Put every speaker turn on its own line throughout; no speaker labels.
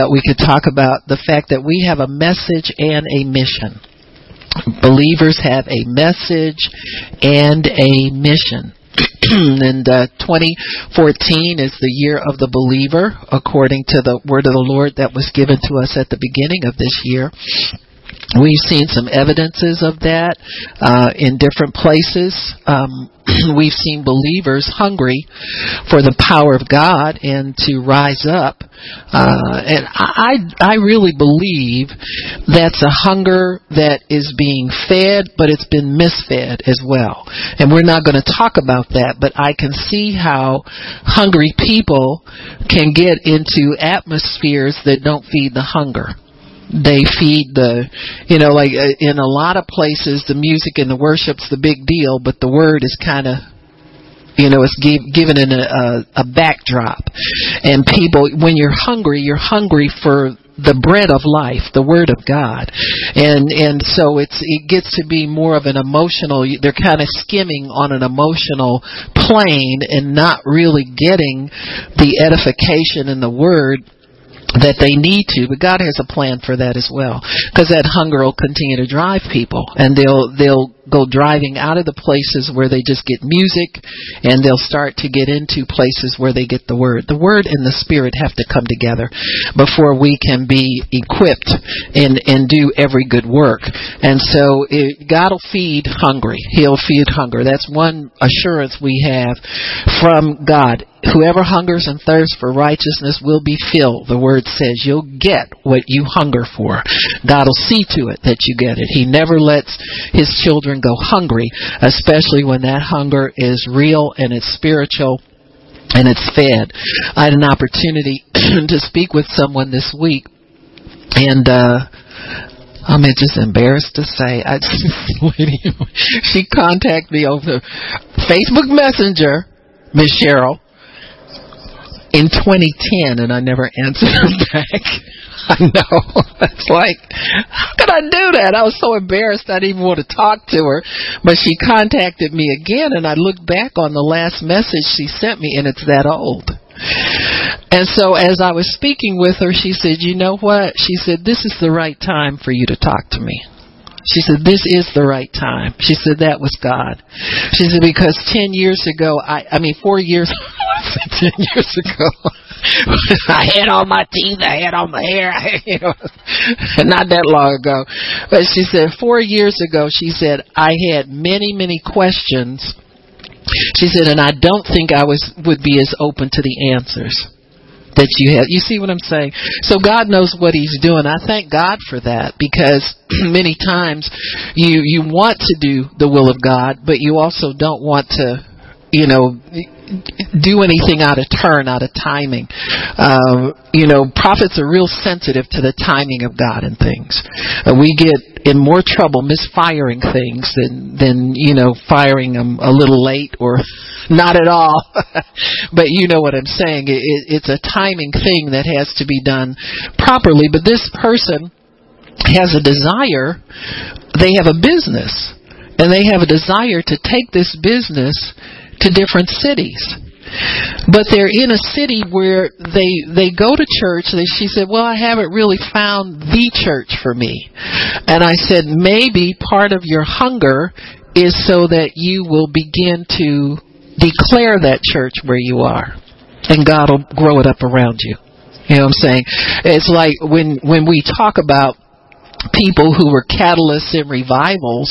that we could talk about the fact that we have a message and a mission. Believers have a message and a mission. and uh, 2014 is the year of the believer, according to the word of the Lord that was given to us at the beginning of this year. We've seen some evidences of that uh, in different places. Um, we've seen believers hungry for the power of God and to rise up. Uh, and I, I really believe that's a hunger that is being fed, but it's been misfed as well. And we're not going to talk about that, but I can see how hungry people can get into atmospheres that don't feed the hunger they feed the you know like uh, in a lot of places the music and the worship's the big deal but the word is kind of you know it's give, given in a, a, a backdrop and people when you're hungry you're hungry for the bread of life, the word of God. And and so it's it gets to be more of an emotional they're kind of skimming on an emotional plane and not really getting the edification in the word that they need to, but God has a plan for that as well. Because that hunger will continue to drive people, and they'll they'll go driving out of the places where they just get music, and they'll start to get into places where they get the word. The word and the spirit have to come together before we can be equipped and and do every good work. And so it, God will feed hungry. He'll feed hunger. That's one assurance we have from God whoever hungers and thirsts for righteousness will be filled. The word says you'll get what you hunger for. God will see to it that you get it. He never lets his children go hungry, especially when that hunger is real and it's spiritual and it's fed. I had an opportunity to speak with someone this week and uh I'm just embarrassed to say, I just, she contacted me over Facebook Messenger, Miss Cheryl, in 2010 and I never answered her back. I know. It's like, how could I do that? I was so embarrassed I didn't even want to talk to her. But she contacted me again and I looked back on the last message she sent me and it's that old. And so as I was speaking with her, she said, you know what? She said, this is the right time for you to talk to me. She said, This is the right time. She said, That was God. She said, Because 10 years ago, I, I mean, four years, 10 years ago, I had all my teeth, I had all my hair, you know, not that long ago. But she said, Four years ago, she said, I had many, many questions. She said, and I don't think I was would be as open to the answers that you have. You see what I'm saying? So God knows what He's doing. I thank God for that because many times you you want to do the will of God, but you also don't want to, you know, do anything out of turn, out of timing. Um, you know, prophets are real sensitive to the timing of God and things. Uh, we get in more trouble misfiring things than than you know firing them a little late or not at all. but you know what I'm saying. It, it, it's a timing thing that has to be done properly. But this person has a desire. They have a business, and they have a desire to take this business to different cities. But they're in a city where they they go to church. They, she said, "Well, I haven't really found the church for me." And I said, "Maybe part of your hunger is so that you will begin to declare that church where you are, and God will grow it up around you." You know what I'm saying? It's like when when we talk about people who were catalysts in revivals,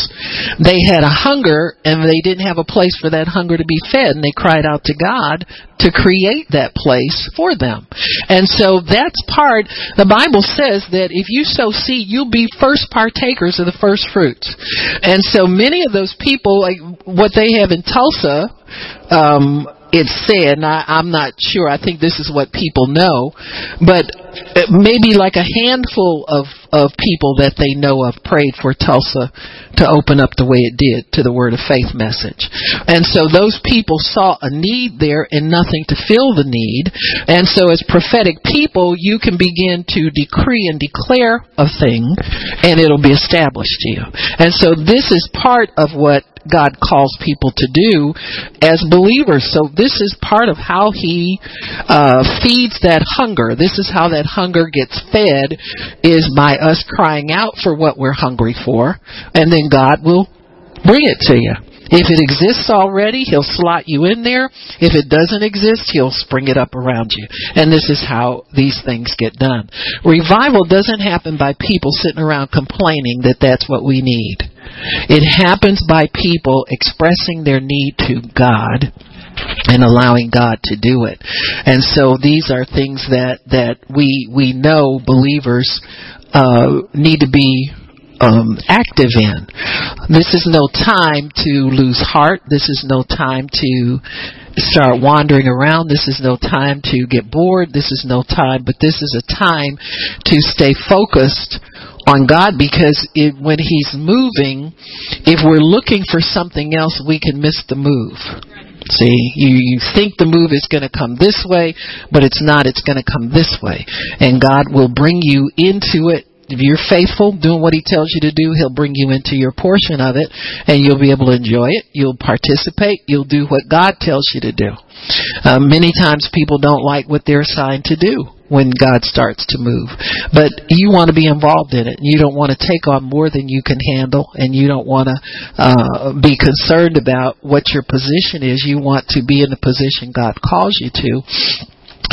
they had a hunger and they didn't have a place for that hunger to be fed and they cried out to God to create that place for them. And so that's part, the Bible says that if you sow seed, you'll be first partakers of the first fruits. And so many of those people, like what they have in Tulsa, um, it's said, and I, I'm not sure. I think this is what people know, but maybe like a handful of of people that they know of prayed for Tulsa to open up the way it did to the Word of Faith message, and so those people saw a need there and nothing to fill the need, and so as prophetic people, you can begin to decree and declare a thing, and it'll be established to you. And so this is part of what God calls people to do as believers. So this is part of how He uh, feeds that hunger. This is how that hunger gets fed is by us crying out for what we're hungry for, and then God will bring it to you. If it exists already, he'll slot you in there. If it doesn't exist, he'll spring it up around you. And this is how these things get done. Revival doesn't happen by people sitting around complaining that that's what we need. It happens by people expressing their need to God and allowing God to do it. And so these are things that that we we know believers uh, need to be um, active in. This is no time to lose heart. This is no time to start wandering around. This is no time to get bored. This is no time, but this is a time to stay focused on God because it, when He's moving, if we're looking for something else, we can miss the move. See, you, you think the move is going to come this way, but it's not. It's going to come this way. And God will bring you into it if you're faithful, doing what He tells you to do, He'll bring you into your portion of it, and you'll be able to enjoy it. You'll participate. You'll do what God tells you to do. Uh, many times people don't like what they're assigned to do when God starts to move. But you want to be involved in it. You don't want to take on more than you can handle, and you don't want to uh, be concerned about what your position is. You want to be in the position God calls you to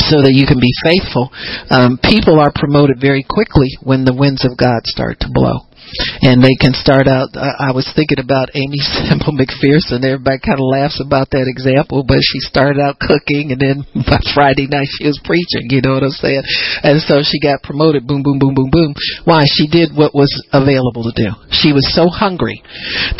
so that you can be faithful. Um, people are promoted very quickly when the winds of God start to blow. And they can start out. I was thinking about Aimee Semple McPherson. Everybody kind of laughs about that example, but she started out cooking, and then by Friday night she was preaching. You know what I'm saying? And so she got promoted. Boom, boom, boom, boom, boom. Why? She did what was available to do. She was so hungry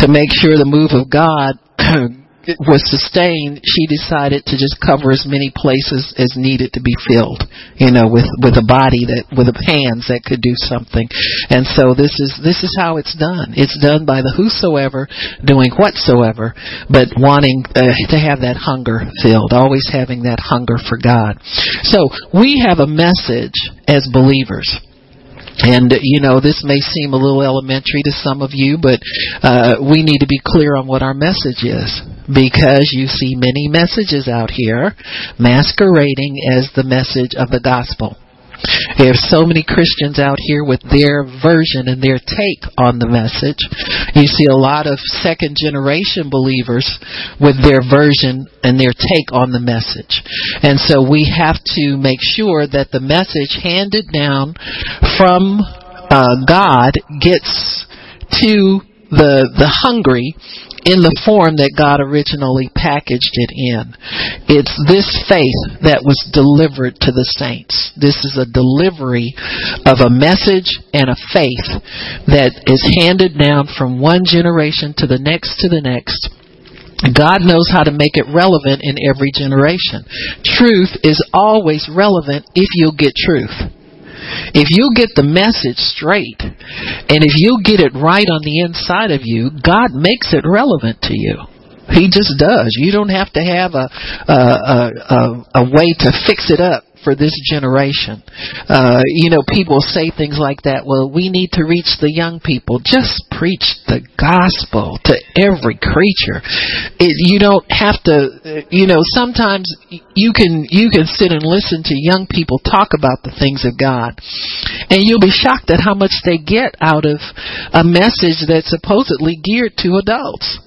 to make sure the move of God was sustained, she decided to just cover as many places as needed to be filled, you know, with with a body that with a hands that could do something. And so this is this is how it's done. It's done by the whosoever doing whatsoever, but wanting uh, to have that hunger filled, always having that hunger for God. So we have a message as believers. And you know, this may seem a little elementary to some of you, but uh, we need to be clear on what our message is because you see many messages out here masquerading as the message of the gospel. There's so many Christians out here with their version and their take on the message. You see a lot of second generation believers with their version and their take on the message. And so we have to make sure that the message handed down from uh, God gets to the the hungry in the form that God originally packaged it in. It's this faith that was delivered to the saints. This is a delivery of a message and a faith that is handed down from one generation to the next to the next. God knows how to make it relevant in every generation. Truth is always relevant if you'll get truth. If you get the message straight, and if you get it right on the inside of you, God makes it relevant to you. He just does. You don't have to have a a, a, a a way to fix it up for this generation. Uh, you know, people say things like that. Well, we need to reach the young people. Just preach the gospel to every creature. It, you don't have to. You know, sometimes you can you can sit and listen to young people talk about the things of God, and you'll be shocked at how much they get out of a message that's supposedly geared to adults.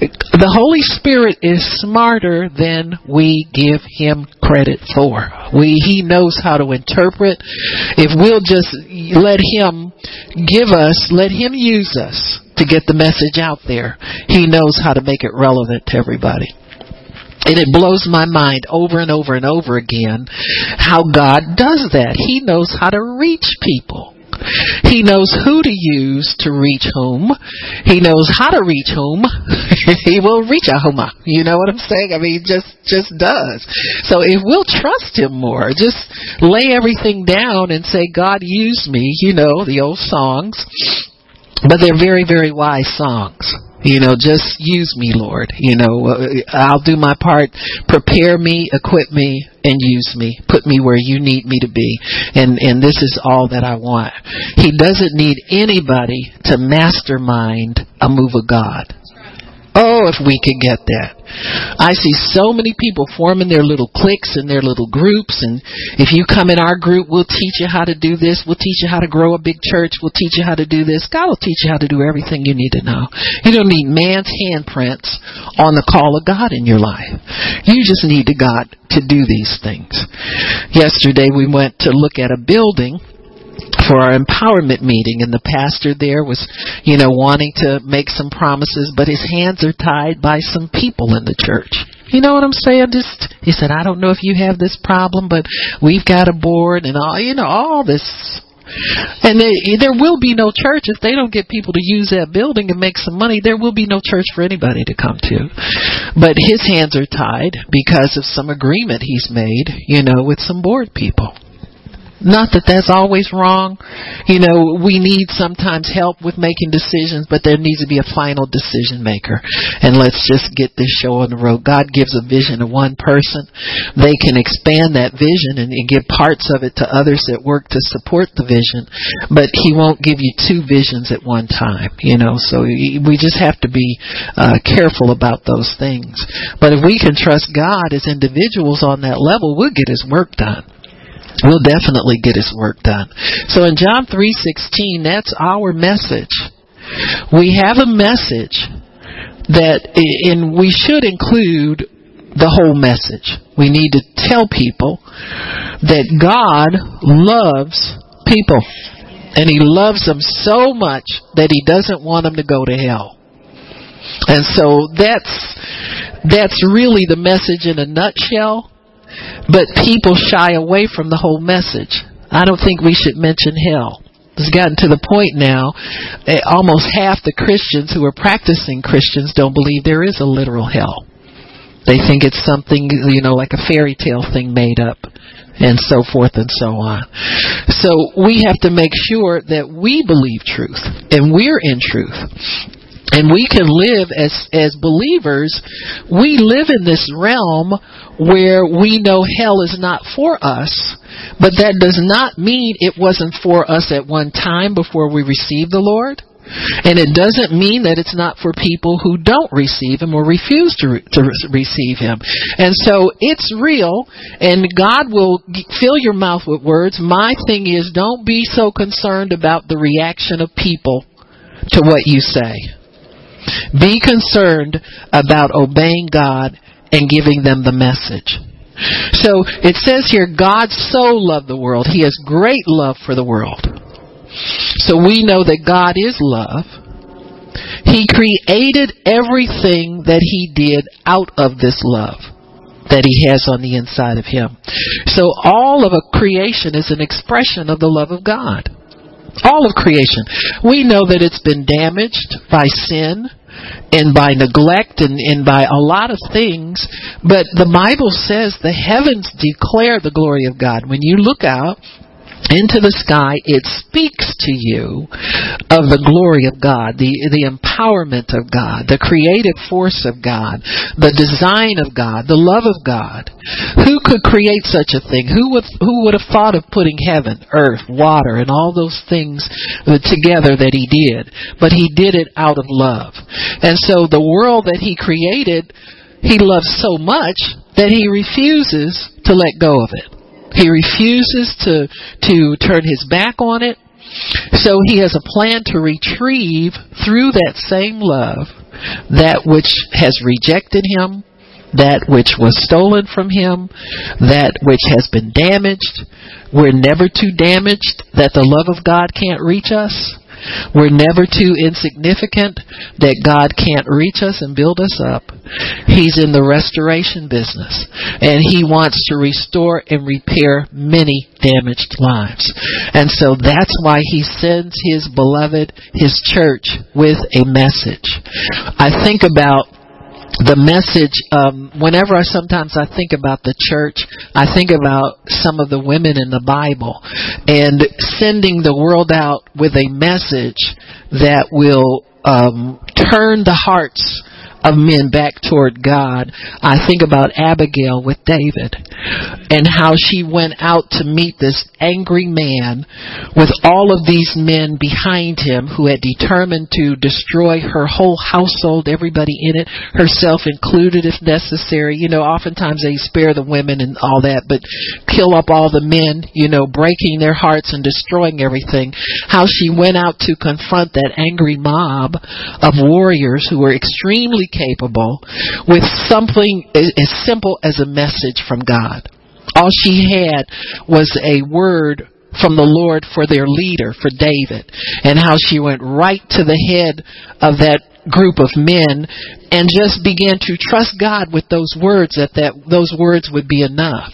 The Holy Spirit is smarter than we give him credit for. We he knows how to interpret. If we'll just let him give us, let him use us to get the message out there. He knows how to make it relevant to everybody. And it blows my mind over and over and over again how God does that. He knows how to reach people. He knows who to use to reach whom. He knows how to reach whom. he will reach a whom. You know what I'm saying? I mean, just just does. So if we'll trust him more, just lay everything down and say, God, use me. You know the old songs, but they're very very wise songs. You know, just use me, Lord. You know, uh, I'll do my part. Prepare me, equip me, and use me. Put me where you need me to be. And and this is all that I want. He doesn't need anybody to mastermind a move of God. Oh, if we could get that. I see so many people forming their little cliques and their little groups. And if you come in our group, we'll teach you how to do this. We'll teach you how to grow a big church. We'll teach you how to do this. God will teach you how to do everything you need to know. You don't need man's handprints on the call of God in your life. You just need to God to do these things. Yesterday we went to look at a building for our empowerment meeting and the pastor there was, you know, wanting to make some promises, but his hands are tied by some people in the church. You know what I'm saying? Just he said, I don't know if you have this problem, but we've got a board and all, you know, all this. And they, there will be no church if they don't get people to use that building and make some money. There will be no church for anybody to come to. But his hands are tied because of some agreement he's made, you know, with some board people. Not that that's always wrong. You know, we need sometimes help with making decisions, but there needs to be a final decision maker. And let's just get this show on the road. God gives a vision to one person. They can expand that vision and, and give parts of it to others that work to support the vision, but He won't give you two visions at one time, you know, so we just have to be uh, careful about those things. But if we can trust God as individuals on that level, we'll get His work done will definitely get his work done. So in John 3:16, that's our message. We have a message that and we should include the whole message. We need to tell people that God loves people. And he loves them so much that he doesn't want them to go to hell. And so that's that's really the message in a nutshell. But people shy away from the whole message. I don't think we should mention hell. It's gotten to the point now, almost half the Christians who are practicing Christians don't believe there is a literal hell. They think it's something, you know, like a fairy tale thing made up and so forth and so on. So we have to make sure that we believe truth and we're in truth and we can live as as believers we live in this realm where we know hell is not for us but that does not mean it wasn't for us at one time before we received the lord and it doesn't mean that it's not for people who don't receive him or refuse to, re- to receive him. And so it's real, and God will g- fill your mouth with words. My thing is, don't be so concerned about the reaction of people to what you say. Be concerned about obeying God and giving them the message. So it says here, God so loved the world. He has great love for the world. So we know that God is love. He created everything that He did out of this love that He has on the inside of Him. So all of a creation is an expression of the love of God. All of creation. We know that it's been damaged by sin and by neglect and, and by a lot of things, but the Bible says the heavens declare the glory of God. When you look out, into the sky, it speaks to you of the glory of God, the, the empowerment of God, the creative force of God, the design of God, the love of God. Who could create such a thing? Who would, who would have thought of putting heaven, earth, water, and all those things together that he did? But he did it out of love. And so the world that he created, he loves so much that he refuses to let go of it. He refuses to to turn his back on it. So he has a plan to retrieve through that same love that which has rejected him, that which was stolen from him, that which has been damaged. We're never too damaged that the love of God can't reach us. We're never too insignificant that God can't reach us and build us up. He's in the restoration business and He wants to restore and repair many damaged lives. And so that's why He sends His beloved, His church with a message. I think about the message um, whenever I sometimes I think about the church, I think about some of the women in the Bible and sending the world out with a message that will um, turn the hearts of men back toward God, I think about Abigail with David and how she went out to meet this angry man with all of these men behind him who had determined to destroy her whole household, everybody in it, herself included if necessary. You know, oftentimes they spare the women and all that, but kill up all the men, you know, breaking their hearts and destroying everything. How she went out to confront that angry mob of warriors who were extremely capable with something as simple as a message from God. All she had was a word from the Lord for their leader, for David, and how she went right to the head of that group of men and just began to trust God with those words that, that those words would be enough.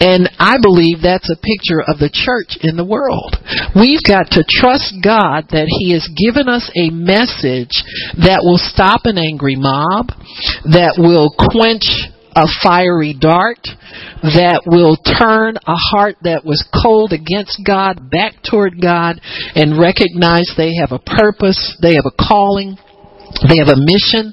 And I believe that's a picture of the church in the world. We've got to trust God that He has given us a message that will stop an angry mob, that will quench a fiery dart that will turn a heart that was cold against God back toward God and recognize they have a purpose, they have a calling, they have a mission.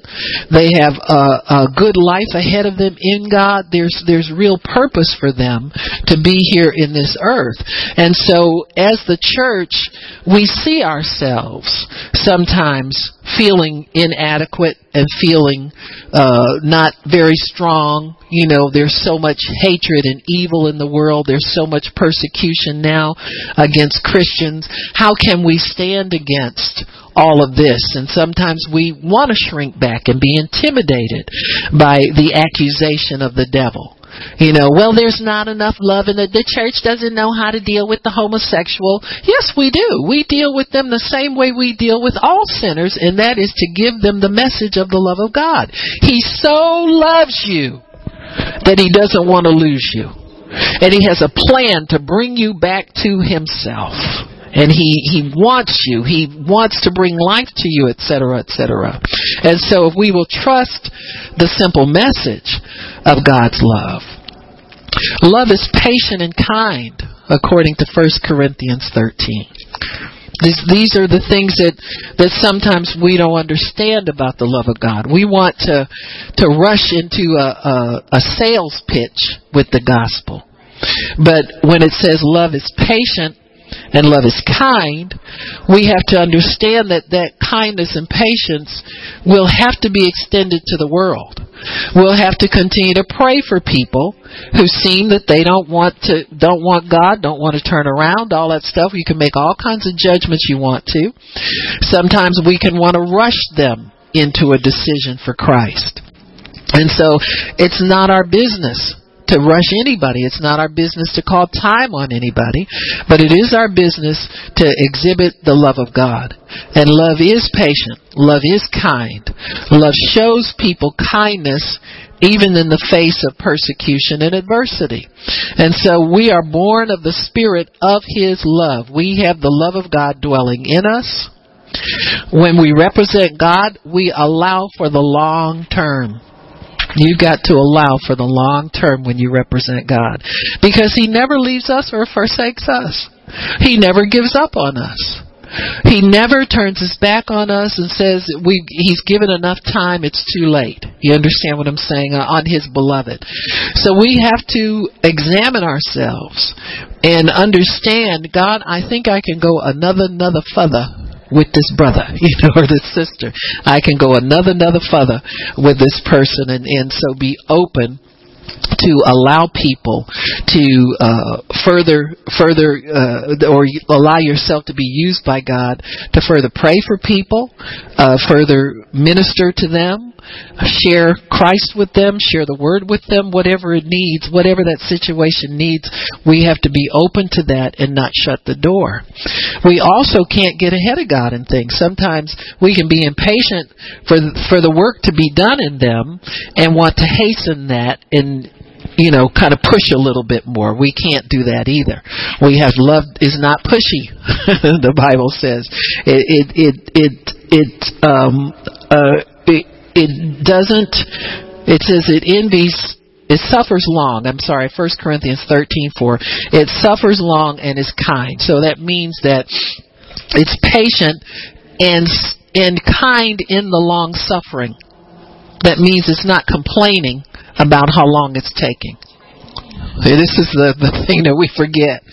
They have a, a, good life ahead of them in God. There's there's real purpose for them to be here in this earth. And so, as the church, we see ourselves sometimes feeling inadequate and feeling uh, not very strong. You know, there's so much hatred and evil in the world. There's so much persecution now against Christians. How can we stand against all of this. And sometimes we want to shrink back and be intimidated by the accusation of the devil. You know, well, there's not enough love in the, the church doesn't know how to deal with the homosexual. Yes, we do. We deal with them the same way we deal with all sinners, and that is to give them the message of the love of God. He so loves you that he doesn't want to lose you. And he has a plan to bring you back to himself and he he wants you. He wants to bring life to you etc etc and so if we will trust the simple message of God's love love is patient and kind according to 1 Corinthians 13 this, these are the things that that sometimes we don't understand about the love of God. We want to to rush into a, a, a sales pitch with the gospel, but when it says love is patient and love is kind, we have to understand that that kindness and patience will have to be extended to the world. We'll have to continue to pray for people who seem that they don't want to, don't want God, don't want to turn around, all that stuff. You can make all kinds of judgments you want to. Sometimes we can want to rush them into a decision for Christ. And so it's not our business to rush anybody. It's not our business to call time on anybody, but it is our business to exhibit the love of God. And love is patient. Love is kind. Love shows people kindness even in the face of persecution and adversity. And so we are born of the spirit of His love. We have the love of God dwelling in us. When we represent God, we allow for the long term. You've got to allow for the long term when you represent God. Because He never leaves us or forsakes us. He never gives up on us. He never turns his back on us and says we he's given enough time it's too late. You understand what I'm saying uh, on his beloved. So we have to examine ourselves and understand God, I think I can go another another further with this brother, you know, or this sister. I can go another, another further with this person and, and so be open to allow people to uh, further further uh, or allow yourself to be used by God to further pray for people, uh, further minister to them, share Christ with them, share the word with them, whatever it needs, whatever that situation needs, we have to be open to that and not shut the door. We also can't get ahead of God in things. Sometimes we can be impatient for for the work to be done in them and want to hasten that and you know, kind of push a little bit more. We can't do that either. We have love is not pushy. the Bible says it it it it, it um uh it, it doesn't. It says it envies it suffers long. I'm sorry, 1 Corinthians 13:4. It suffers long and is kind. So that means that it's patient and and kind in the long suffering. That means it's not complaining about how long it's taking. This is the, the thing that we forget.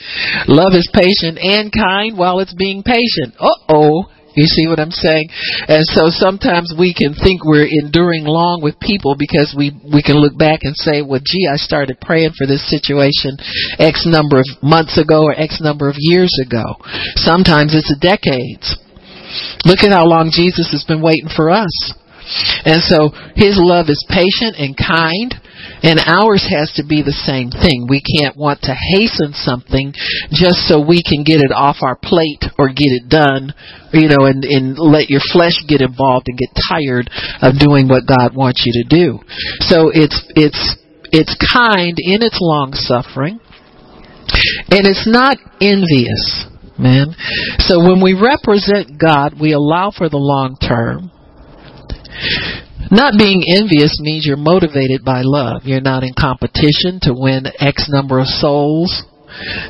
Love is patient and kind while it's being patient. Uh oh. You see what I'm saying? And so sometimes we can think we're enduring long with people because we we can look back and say, "Well, gee, I started praying for this situation X number of months ago or X number of years ago." Sometimes it's decades. Look at how long Jesus has been waiting for us. And so his love is patient and kind, and ours has to be the same thing. We can't want to hasten something just so we can get it off our plate or get it done, you know, and, and let your flesh get involved and get tired of doing what God wants you to do. So it's it's it's kind in its long suffering, and it's not envious man. So when we represent God, we allow for the long term. Not being envious means you're motivated by love. You're not in competition to win X number of souls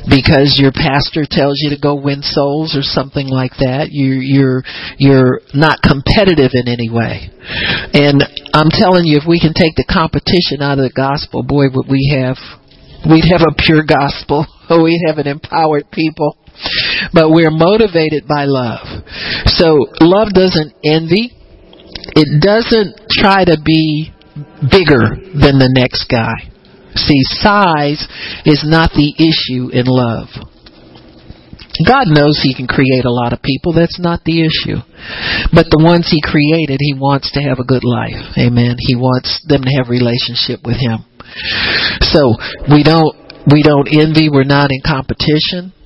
because your pastor tells you to go win souls or something like that. You, you're you're not competitive in any way. And I'm telling you, if we can take the competition out of the gospel, boy, would we have we'd have a pure gospel. We'd have an empowered people. But we're motivated by love. So love doesn't envy it doesn't try to be bigger than the next guy. See, size is not the issue in love. God knows He can create a lot of people. That's not the issue. But the ones He created, He wants to have a good life. Amen. He wants them to have relationship with Him. So we don't we don't envy. We're not in competition.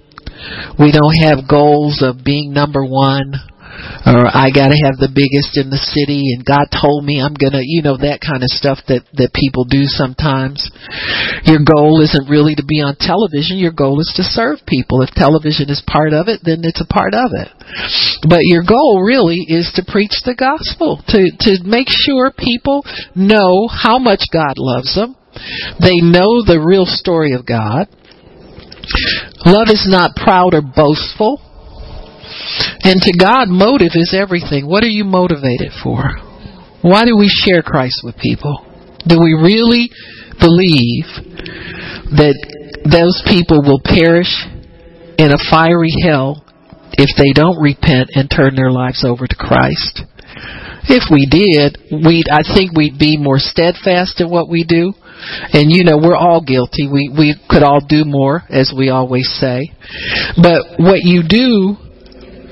We don't have goals of being number one or I got to have the biggest in the city and God told me I'm going to, you know, that kind of stuff that that people do sometimes. Your goal isn't really to be on television, your goal is to serve people. If television is part of it, then it's a part of it. But your goal really is to preach the gospel, to to make sure people know how much God loves them. They know the real story of God. Love is not proud or boastful. And to God, motive is everything. What are you motivated for? Why do we share Christ with people? Do we really believe that those people will perish in a fiery hell if they don't repent and turn their lives over to Christ? If we did, we I think we'd be more steadfast in what we do. And you know, we're all guilty. We we could all do more as we always say. But what you do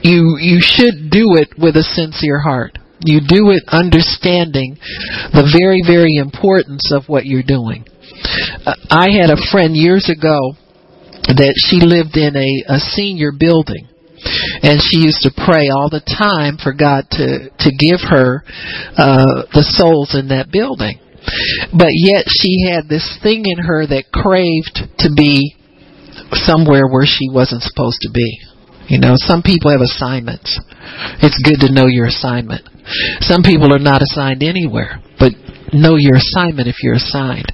you you should do it with a sincere heart. You do it understanding the very very importance of what you're doing. Uh, I had a friend years ago that she lived in a, a senior building and she used to pray all the time for God to to give her uh the souls in that building. But yet she had this thing in her that craved to be somewhere where she wasn't supposed to be. You know, some people have assignments. It's good to know your assignment. Some people are not assigned anywhere, but know your assignment if you're assigned.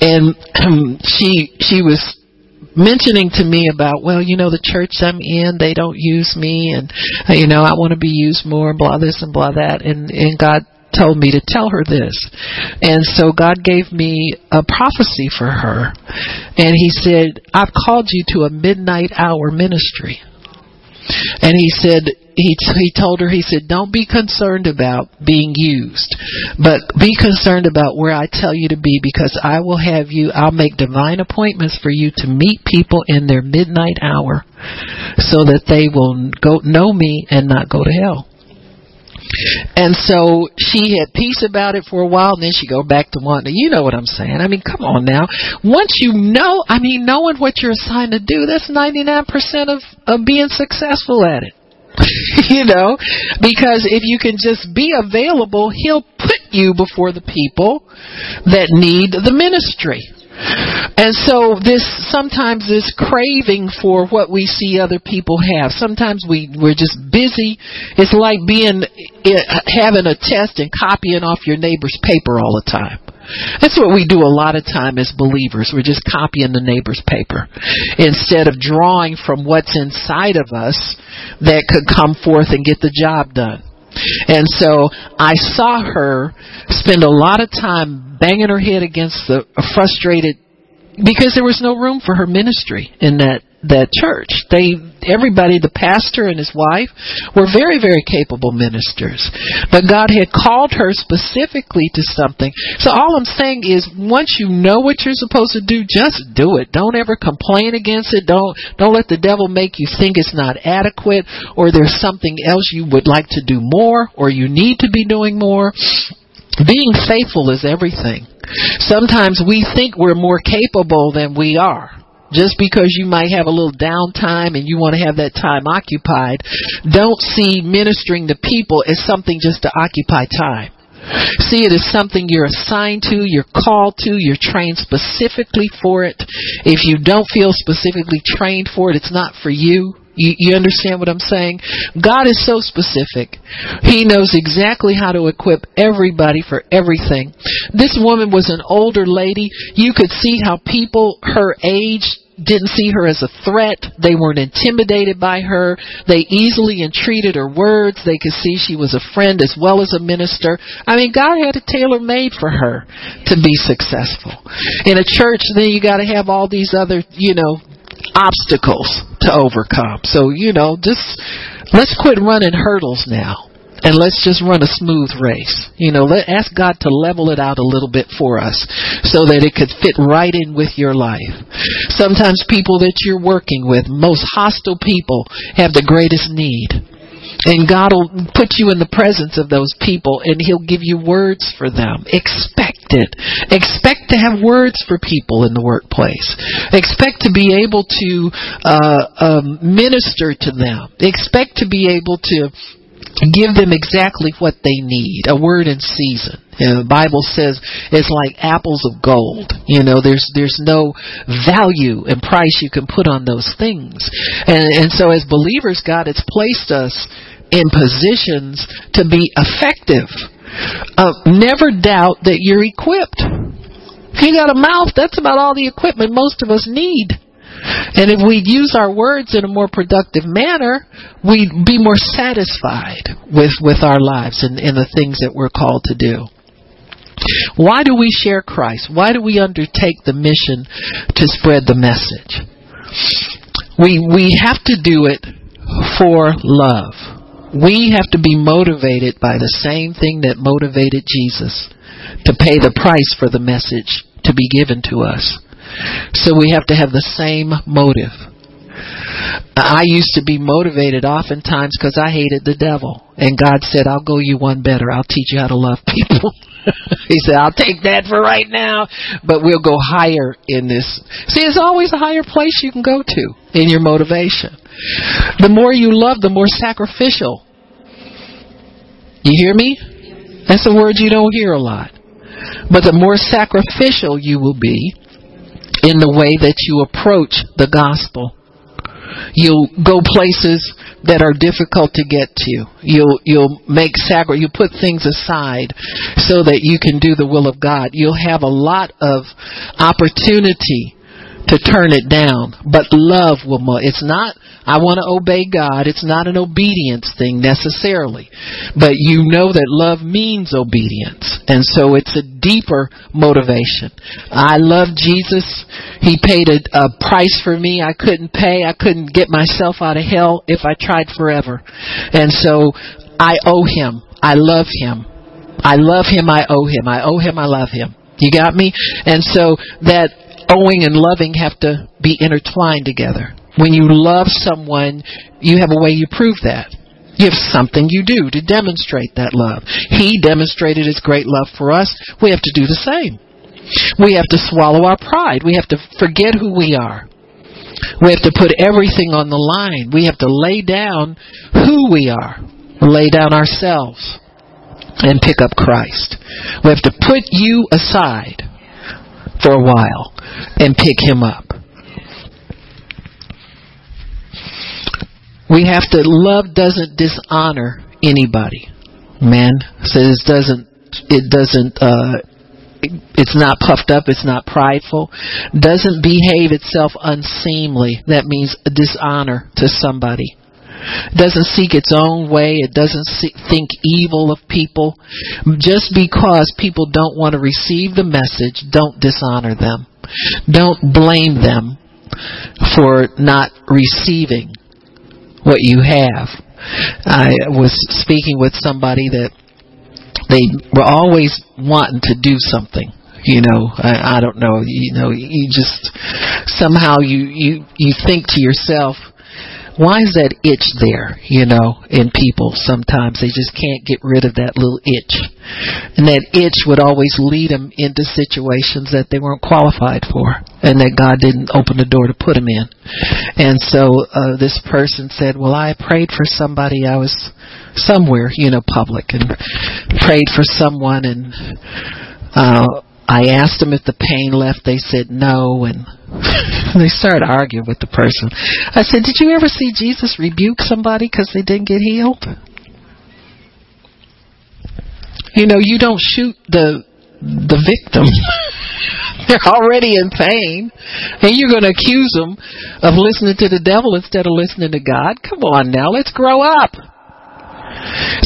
And um, she she was mentioning to me about, well, you know, the church I'm in, they don't use me, and uh, you know, I want to be used more, blah this and blah that, and and God told me to tell her this. And so God gave me a prophecy for her. And He said, I've called you to a midnight hour ministry. And he said, he, he told her, he said, don't be concerned about being used, but be concerned about where I tell you to be because I will have you, I'll make divine appointments for you to meet people in their midnight hour so that they will go, know me and not go to hell. And so she had peace about it for a while, and then she go back to wanting. You know what I'm saying? I mean, come on now. Once you know, I mean, knowing what you're assigned to do, that's 99% of of being successful at it. you know, because if you can just be available, he'll put you before the people that need the ministry. And so this sometimes this craving for what we see other people have. Sometimes we we're just busy. It's like being eh, having a test and copying off your neighbor's paper all the time. That's what we do a lot of time as believers. We're just copying the neighbor's paper instead of drawing from what's inside of us that could come forth and get the job done. And so I saw her spend a lot of time banging her head against the frustrated because there was no room for her ministry in that that church. They everybody, the pastor and his wife, were very, very capable ministers. But God had called her specifically to something. So all I'm saying is once you know what you're supposed to do, just do it. Don't ever complain against it. Don't don't let the devil make you think it's not adequate or there's something else you would like to do more or you need to be doing more. Being faithful is everything. Sometimes we think we're more capable than we are. Just because you might have a little downtime and you want to have that time occupied, don't see ministering to people as something just to occupy time. See it as something you're assigned to, you're called to, you're trained specifically for it. If you don't feel specifically trained for it, it's not for you. You, you understand what I'm saying? God is so specific. He knows exactly how to equip everybody for everything. This woman was an older lady. You could see how people her age didn't see her as a threat. They weren't intimidated by her. They easily entreated her words. They could see she was a friend as well as a minister. I mean, God had it tailor made for her to be successful. In a church, then you got to have all these other, you know, obstacles to overcome. So, you know, just let's quit running hurdles now and let's just run a smooth race. You know, let ask God to level it out a little bit for us so that it could fit right in with your life. Sometimes people that you're working with, most hostile people, have the greatest need. And God will put you in the presence of those people and He'll give you words for them. Expect it. Expect to have words for people in the workplace. Expect to be able to uh, um, minister to them. Expect to be able to give them exactly what they need a word in season know, the bible says it's like apples of gold you know there's there's no value and price you can put on those things and and so as believers god has placed us in positions to be effective uh, never doubt that you're equipped if you got a mouth that's about all the equipment most of us need and if we use our words in a more productive manner, we'd be more satisfied with, with our lives and, and the things that we're called to do. Why do we share Christ? Why do we undertake the mission to spread the message? We, we have to do it for love. We have to be motivated by the same thing that motivated Jesus to pay the price for the message to be given to us. So we have to have the same motive. I used to be motivated oftentimes because I hated the devil. And God said, I'll go you one better. I'll teach you how to love people. he said, I'll take that for right now, but we'll go higher in this. See, there's always a higher place you can go to in your motivation. The more you love, the more sacrificial. You hear me? That's a word you don't hear a lot. But the more sacrificial you will be, in the way that you approach the gospel. You'll go places that are difficult to get to. You'll you'll make sacri- you put things aside so that you can do the will of God. You'll have a lot of opportunity to turn it down, but love will. Mo- it's not I want to obey God. It's not an obedience thing necessarily. But you know that love means obedience. And so it's a deeper motivation. I love Jesus. He paid a, a price for me I couldn't pay. I couldn't get myself out of hell if I tried forever. And so I owe him. I love him. I love him. I owe him. I owe him. I love him. You got me? And so that owing and loving have to be intertwined together. When you love someone, you have a way you prove that. You have something you do to demonstrate that love. He demonstrated his great love for us. We have to do the same. We have to swallow our pride. We have to forget who we are. We have to put everything on the line. We have to lay down who we are, lay down ourselves, and pick up Christ. We have to put you aside for a while and pick him up. we have to love doesn't dishonor anybody. Man says it doesn't it doesn't uh it's not puffed up, it's not prideful, doesn't behave itself unseemly. That means dishonor to somebody. Doesn't seek its own way. It doesn't see, think evil of people. Just because people don't want to receive the message, don't dishonor them. Don't blame them for not receiving what you have. I was speaking with somebody that they were always wanting to do something you know I, I don't know you know you just somehow you you you think to yourself why is that itch there, you know, in people sometimes? They just can't get rid of that little itch. And that itch would always lead them into situations that they weren't qualified for and that God didn't open the door to put them in. And so uh, this person said, well, I prayed for somebody. I was somewhere, you know, public and prayed for someone and uh I asked them if the pain left. They said no, and they started arguing with the person. I said, "Did you ever see Jesus rebuke somebody because they didn't get healed?" You know, you don't shoot the the victim. They're already in pain, and you're going to accuse them of listening to the devil instead of listening to God. Come on now, let's grow up.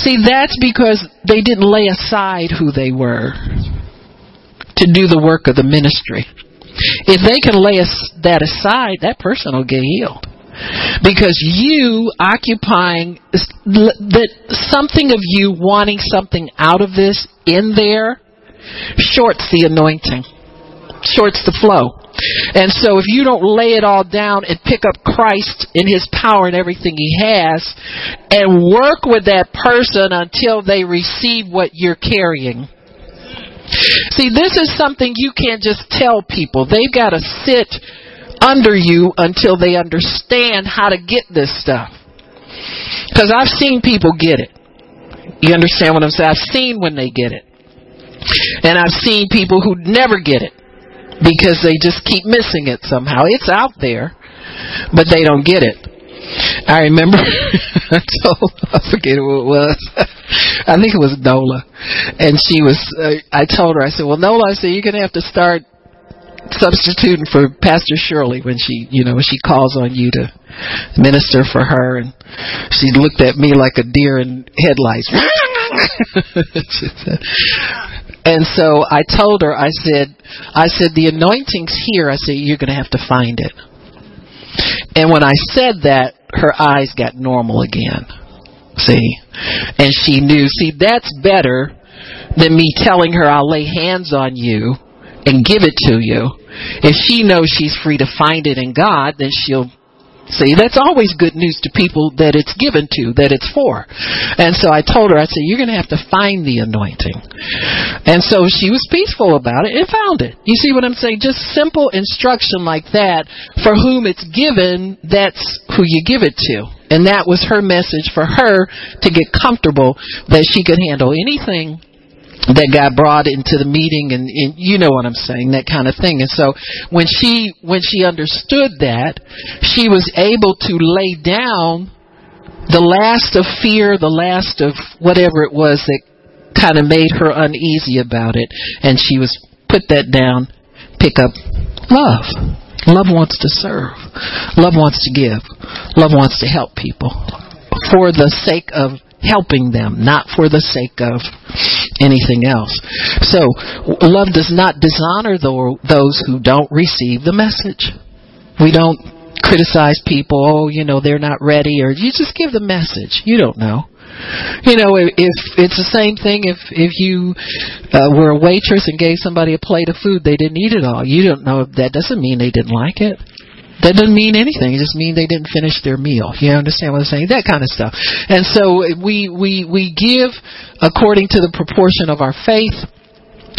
See, that's because they didn't lay aside who they were to do the work of the ministry. If they can lay that aside, that person will get healed. Because you occupying that something of you wanting something out of this in there shorts the anointing, shorts the flow. And so if you don't lay it all down and pick up Christ in his power and everything he has and work with that person until they receive what you're carrying, See, this is something you can't just tell people. They've got to sit under you until they understand how to get this stuff. Because I've seen people get it. You understand what I'm saying? I've seen when they get it. And I've seen people who never get it because they just keep missing it somehow. It's out there, but they don't get it. I remember I told I forget who it was. I think it was Nola, and she was. Uh, I told her I said, "Well, Nola, I said you're gonna have to start substituting for Pastor Shirley when she, you know, when she calls on you to minister for her." And she looked at me like a deer in headlights. and so I told her, I said, I said the anointing's here. I said you're gonna have to find it. And when I said that, her eyes got normal again. See? And she knew, see, that's better than me telling her I'll lay hands on you and give it to you. If she knows she's free to find it in God, then she'll See, that's always good news to people that it's given to, that it's for. And so I told her, I said, you're going to have to find the anointing. And so she was peaceful about it and found it. You see what I'm saying? Just simple instruction like that. For whom it's given, that's who you give it to. And that was her message for her to get comfortable that she could handle anything that got brought into the meeting and, and, you know what I'm saying that kind of thing. And so when she when she understood that she was able to lay down the last of fear the last of whatever it was that kind of made her uneasy about it. And she was put that down pick up love. Love wants to serve. Love wants to give. Love wants to help people. For the sake of helping them, not for the sake of anything else. So, love does not dishonor those who don't receive the message. We don't criticize people, oh, you know, they're not ready, or you just give the message. You don't know. You know, if, if it's the same thing if if you uh, were a waitress and gave somebody a plate of food, they didn't eat it all. You don't know that doesn't mean they didn't like it. That doesn't mean anything. It just means they didn't finish their meal. You understand what I'm saying? That kind of stuff. And so we we we give according to the proportion of our faith.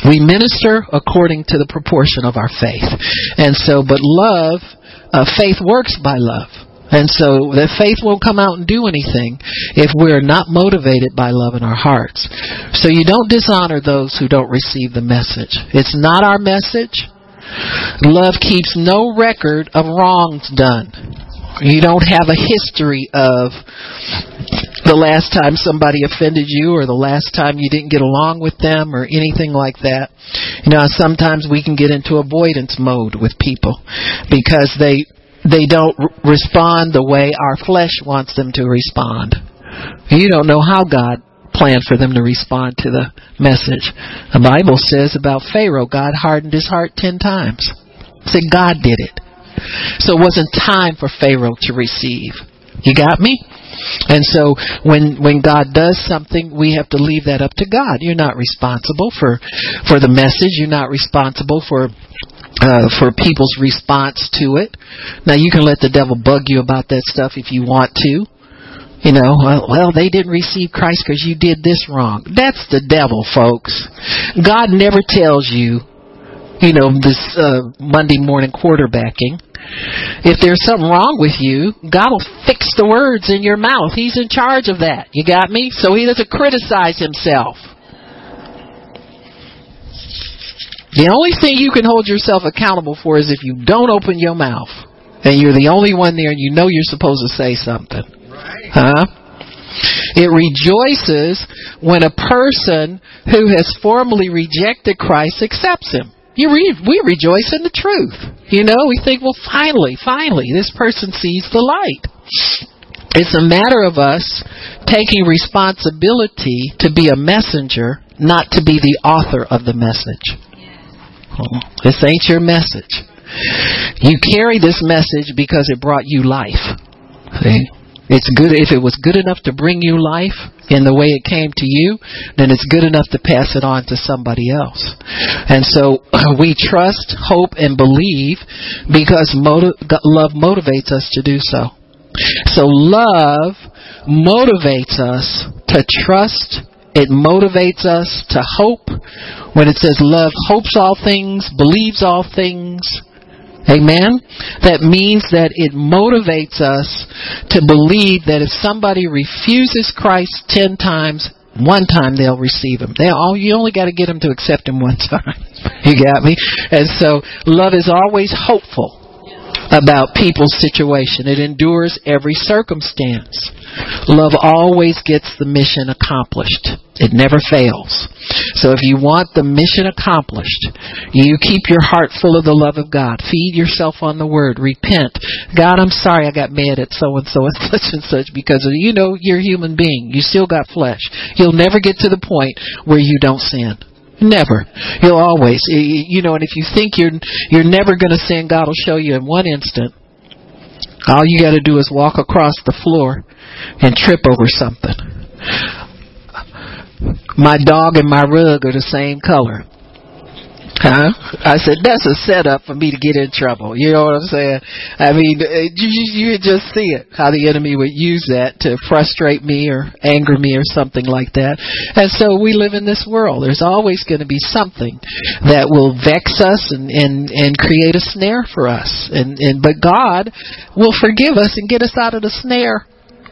We minister according to the proportion of our faith. And so, but love, uh, faith works by love. And so the faith won't come out and do anything if we're not motivated by love in our hearts. So you don't dishonor those who don't receive the message. It's not our message. Love keeps no record of wrongs done. You don't have a history of the last time somebody offended you or the last time you didn't get along with them or anything like that. You know, sometimes we can get into avoidance mode with people because they they don't respond the way our flesh wants them to respond. You don't know how God planned for them to respond to the message. The Bible says about Pharaoh, God hardened his heart ten times. Said God did it. So it wasn't time for Pharaoh to receive. You got me? And so when when God does something, we have to leave that up to God. You're not responsible for for the message. You're not responsible for uh, for people's response to it. Now you can let the devil bug you about that stuff if you want to. You know, well, well they didn't receive Christ because you did this wrong. That's the devil, folks. God never tells you, you know, this uh, Monday morning quarterbacking. If there's something wrong with you, God will fix the words in your mouth. He's in charge of that. You got me? So he doesn't criticize himself. The only thing you can hold yourself accountable for is if you don't open your mouth and you're the only one there and you know you're supposed to say something. Huh? It rejoices when a person who has formally rejected Christ accepts him. Re- we rejoice in the truth. You know, we think, well, finally, finally, this person sees the light. It's a matter of us taking responsibility to be a messenger, not to be the author of the message. This ain't your message. You carry this message because it brought you life. See? It's good if it was good enough to bring you life in the way it came to you, then it's good enough to pass it on to somebody else. And so we trust, hope, and believe because love motivates us to do so. So love motivates us to trust it motivates us to hope. When it says love hopes all things, believes all things, Amen? That means that it motivates us to believe that if somebody refuses Christ ten times, one time they'll receive him. They all you only got to get them to accept him one time. you got me? And so love is always hopeful about people's situation. It endures every circumstance. Love always gets the mission accomplished. It never fails. So if you want the mission accomplished, you keep your heart full of the love of God. Feed yourself on the word. Repent. God, I'm sorry I got mad at so and so and such and such because you know you're a human being. You still got flesh. You'll never get to the point where you don't sin. Never. He'll always, you know, and if you think you're you're never going to sin, God will show you in one instant. All you got to do is walk across the floor and trip over something. My dog and my rug are the same color. Huh? I said, that's a setup for me to get in trouble. You know what I'm saying? I mean, uh, you, you just see it, how the enemy would use that to frustrate me or anger me or something like that. And so we live in this world. There's always going to be something that will vex us and, and, and create a snare for us. And, and, but God will forgive us and get us out of the snare.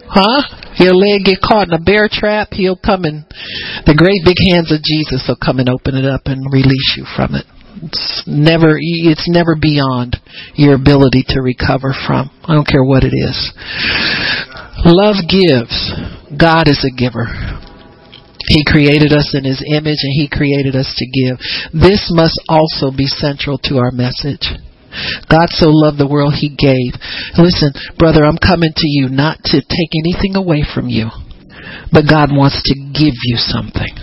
Huh? Your leg get caught in a bear trap, he'll come and the great big hands of Jesus will come and open it up and release you from it. It's never it's never beyond your ability to recover from. I don't care what it is. Love gives. God is a giver. He created us in His image and He created us to give. This must also be central to our message. God so loved the world he gave. Listen, brother, I'm coming to you not to take anything away from you, but God wants to give you something.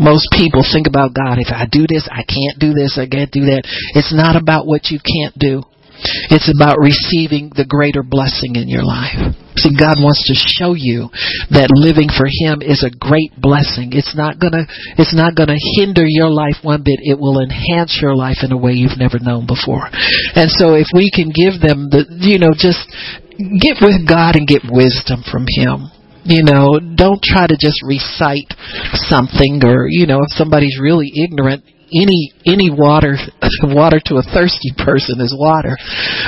Most people think about God. If I do this, I can't do this, I can't do that. It's not about what you can't do. It's about receiving the greater blessing in your life. See, God wants to show you that living for Him is a great blessing. It's not gonna, it's not gonna hinder your life one bit. It will enhance your life in a way you've never known before. And so if we can give them the, you know, just get with God and get wisdom from Him. You know, don't try to just recite something or, you know, if somebody's really ignorant, any any water water to a thirsty person is water.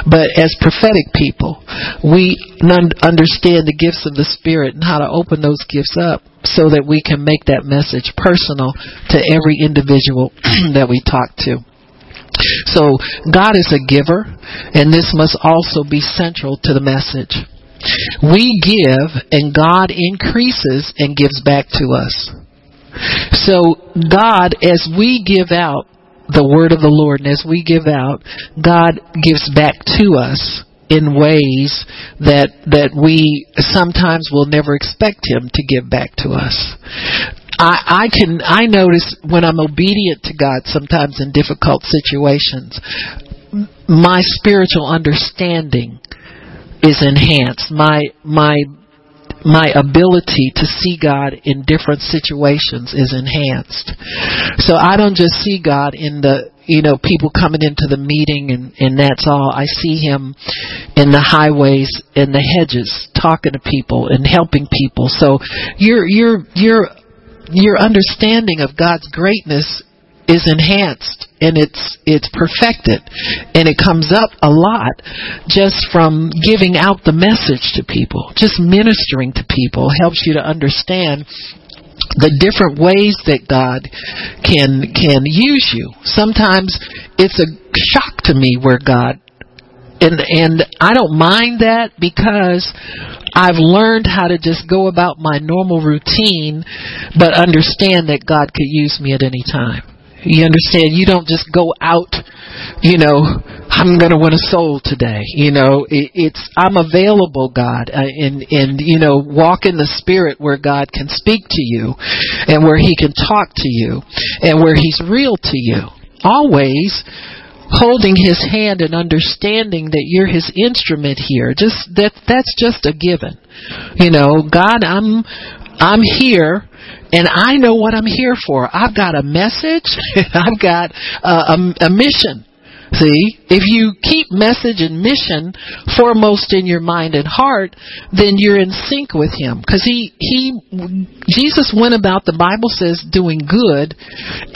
But as prophetic people we understand the gifts of the spirit and how to open those gifts up so that we can make that message personal to every individual that we talk to. So God is a giver and this must also be central to the message. We give and God increases and gives back to us so God, as we give out the word of the Lord and as we give out, God gives back to us in ways that that we sometimes will never expect him to give back to us. I, I can I notice when I'm obedient to God sometimes in difficult situations my spiritual understanding is enhanced. My my my ability to see God in different situations is enhanced. So I don't just see God in the you know people coming into the meeting and and that's all. I see him in the highways in the hedges talking to people and helping people. So your your your your understanding of God's greatness is enhanced and it's it's perfected. And it comes up a lot just from giving out the message to people. Just ministering to people helps you to understand the different ways that God can can use you. Sometimes it's a shock to me where God and and I don't mind that because I've learned how to just go about my normal routine but understand that God could use me at any time you understand? You don't just go out, you know, I'm going to win a soul today. You know, it, it's, I'm available, God, uh, and, and, you know, walk in the spirit where God can speak to you and where he can talk to you and where he's real to you. Always holding his hand and understanding that you're his instrument here. Just that, that's just a given. You know, God, I'm, I'm here and I know what I'm here for. I've got a message. I've got uh, a, a mission. See, if you keep message and mission foremost in your mind and heart, then you're in sync with Him. Because He, He, Jesus went about, the Bible says, doing good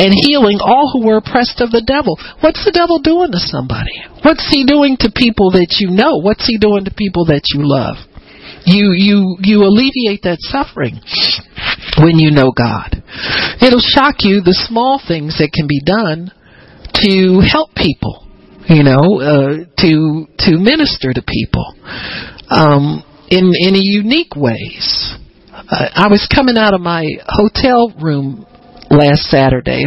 and healing all who were oppressed of the devil. What's the devil doing to somebody? What's He doing to people that you know? What's He doing to people that you love? You, you, you alleviate that suffering when you know God. It'll shock you the small things that can be done to help people, you know, uh, to to minister to people um, in in a unique ways. Uh, I was coming out of my hotel room last Saturday.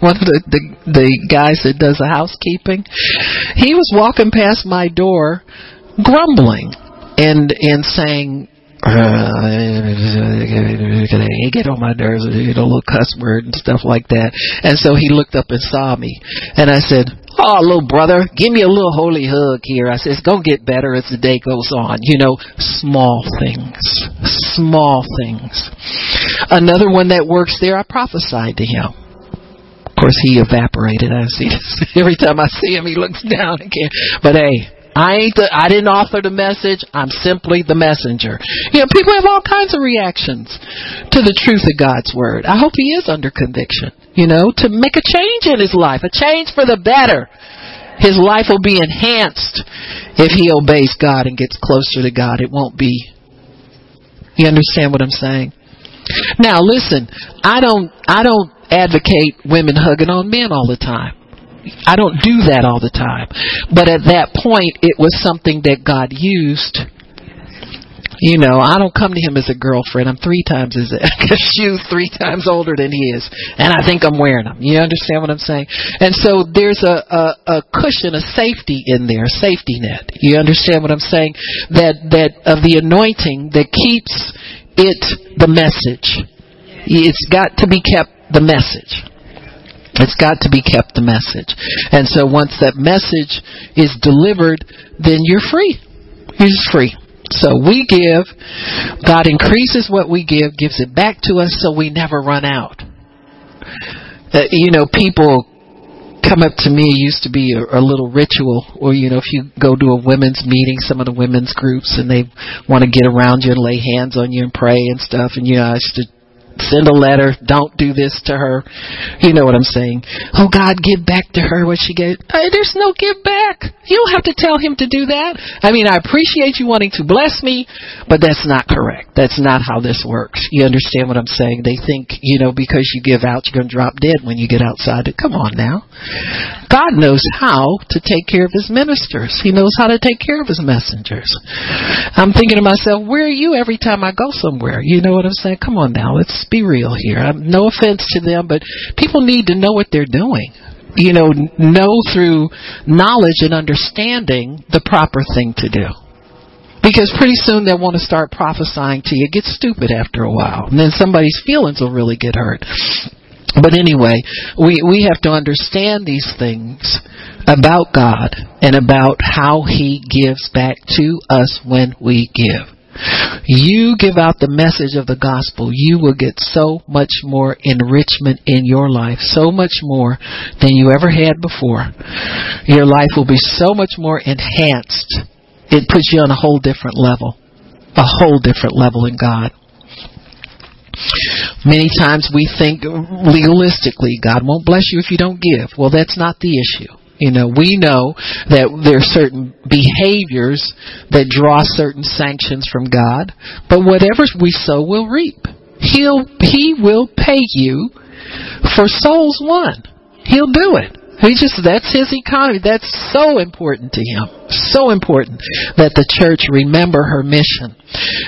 One of the, the the guys that does the housekeeping, he was walking past my door, grumbling and and saying, uh, he get on my nerves, you know, little cuss word and stuff like that. And so he looked up and saw me, and I said, "Oh, little brother, give me a little holy hug here." I said, "It's gonna get better as the day goes on." You know, small things, small things. Another one that works there, I prophesied to him. Of course, he evaporated. I see this every time I see him, he looks down again. But hey, I ain't the, I didn't author the message. I'm simply the messenger. You know, people have all kinds of reactions to the truth of God's word. I hope he is under conviction, you know, to make a change in his life, a change for the better. His life will be enhanced if he obeys God and gets closer to God. It won't be. You understand what I'm saying? Now listen, I don't I don't advocate women hugging on men all the time. I don't do that all the time. But at that point, it was something that God used. You know, I don't come to him as a girlfriend. I'm three times his shoes three times older than he is, and I think I'm wearing them. You understand what I'm saying? And so there's a, a, a cushion, a safety in there, safety net. You understand what I'm saying? That that of the anointing that keeps it the message. It's got to be kept the message. It's got to be kept the message. And so once that message is delivered, then you're free. You're just free. So we give, God increases what we give, gives it back to us so we never run out. Uh, you know, people come up to me used to be a, a little ritual or you know if you go to a women's meeting some of the women's groups and they want to get around you and lay hands on you and pray and stuff and you know I used to send a letter. Don't do this to her. You know what I'm saying. Oh God, give back to her what she gave. Hey, there's no give back. You don't have to tell him to do that. I mean, I appreciate you wanting to bless me, but that's not correct. That's not how this works. You understand what I'm saying? They think, you know, because you give out, you're going to drop dead when you get outside. Come on now. God knows how to take care of his ministers. He knows how to take care of his messengers. I'm thinking to myself, where are you every time I go somewhere? You know what I'm saying? Come on now. Let's be real here. I'm, no offense to them, but people need to know what they're doing. you know, know through knowledge and understanding the proper thing to do. Because pretty soon they'll want to start prophesying to you. It gets stupid after a while. And then somebody's feelings will really get hurt. But anyway, we, we have to understand these things about God and about how He gives back to us when we give. You give out the message of the gospel, you will get so much more enrichment in your life, so much more than you ever had before. Your life will be so much more enhanced. It puts you on a whole different level, a whole different level in God. Many times we think legalistically, God won't bless you if you don't give. Well, that's not the issue. You know, we know that there are certain behaviors that draw certain sanctions from God, but whatever we sow, we'll reap. He'll, He will pay you for souls won. He'll do it. He just, that's his economy. That's so important to him. So important that the church remember her mission.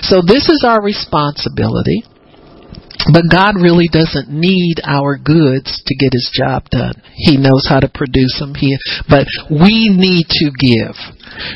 So this is our responsibility. But God really doesn't need our goods to get his job done. He knows how to produce them. He, but we need to give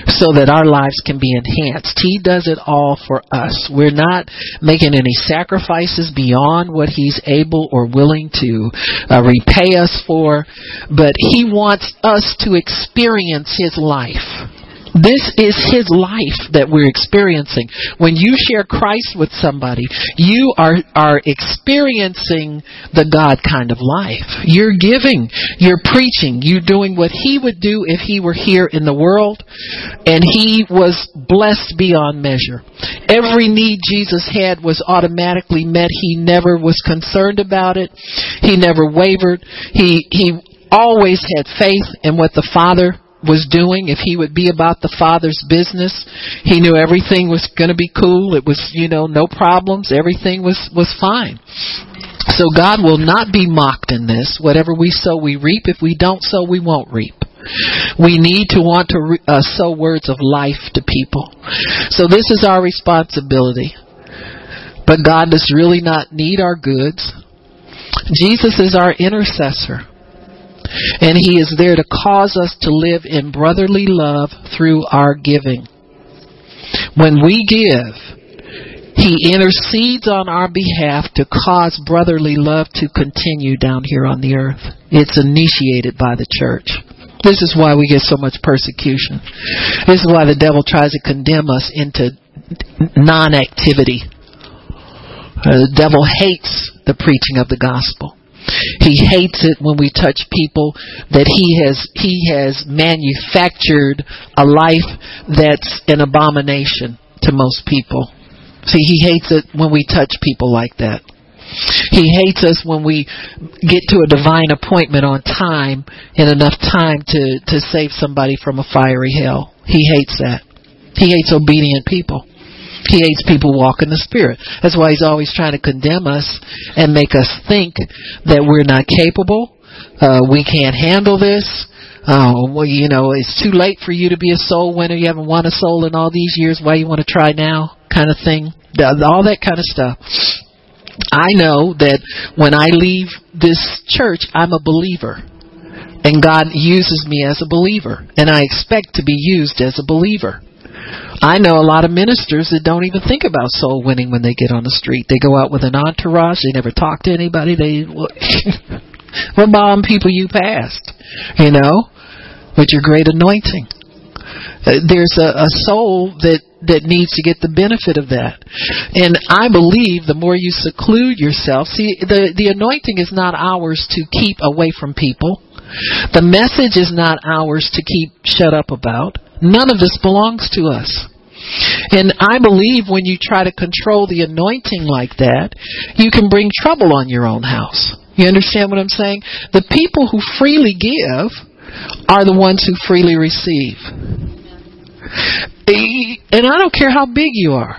so that our lives can be enhanced. He does it all for us. We're not making any sacrifices beyond what He's able or willing to uh, repay us for, but He wants us to experience His life. This is his life that we're experiencing. When you share Christ with somebody, you are, are experiencing the God kind of life. You're giving, you're preaching, you're doing what he would do if he were here in the world, and he was blessed beyond measure. Every need Jesus had was automatically met. He never was concerned about it. He never wavered. He, he always had faith in what the Father was doing, if he would be about the Father's business, he knew everything was going to be cool. It was, you know, no problems. Everything was, was fine. So God will not be mocked in this. Whatever we sow, we reap. If we don't sow, we won't reap. We need to want to uh, sow words of life to people. So this is our responsibility. But God does really not need our goods. Jesus is our intercessor. And He is there to cause us to live in brotherly love through our giving. When we give, He intercedes on our behalf to cause brotherly love to continue down here on the earth. It's initiated by the church. This is why we get so much persecution. This is why the devil tries to condemn us into non activity. Uh, the devil hates the preaching of the gospel. He hates it when we touch people that he has he has manufactured a life that's an abomination to most people. See, he hates it when we touch people like that. He hates us when we get to a divine appointment on time and enough time to, to save somebody from a fiery hell. He hates that. He hates obedient people. He hates people walk in the Spirit. That's why he's always trying to condemn us and make us think that we're not capable. Uh, we can't handle this. Oh, well, you know, it's too late for you to be a soul winner. You haven't won a soul in all these years. Why you want to try now? Kind of thing. All that kind of stuff. I know that when I leave this church, I'm a believer. And God uses me as a believer. And I expect to be used as a believer. I know a lot of ministers that don't even think about soul winning when they get on the street. They go out with an entourage. They never talk to anybody. They what bomb people you passed, you know, with your great anointing. Uh, there's a, a soul that that needs to get the benefit of that. And I believe the more you seclude yourself, see, the, the anointing is not ours to keep away from people. The message is not ours to keep shut up about. None of this belongs to us. And I believe when you try to control the anointing like that, you can bring trouble on your own house. You understand what I'm saying? The people who freely give are the ones who freely receive. And I don't care how big you are.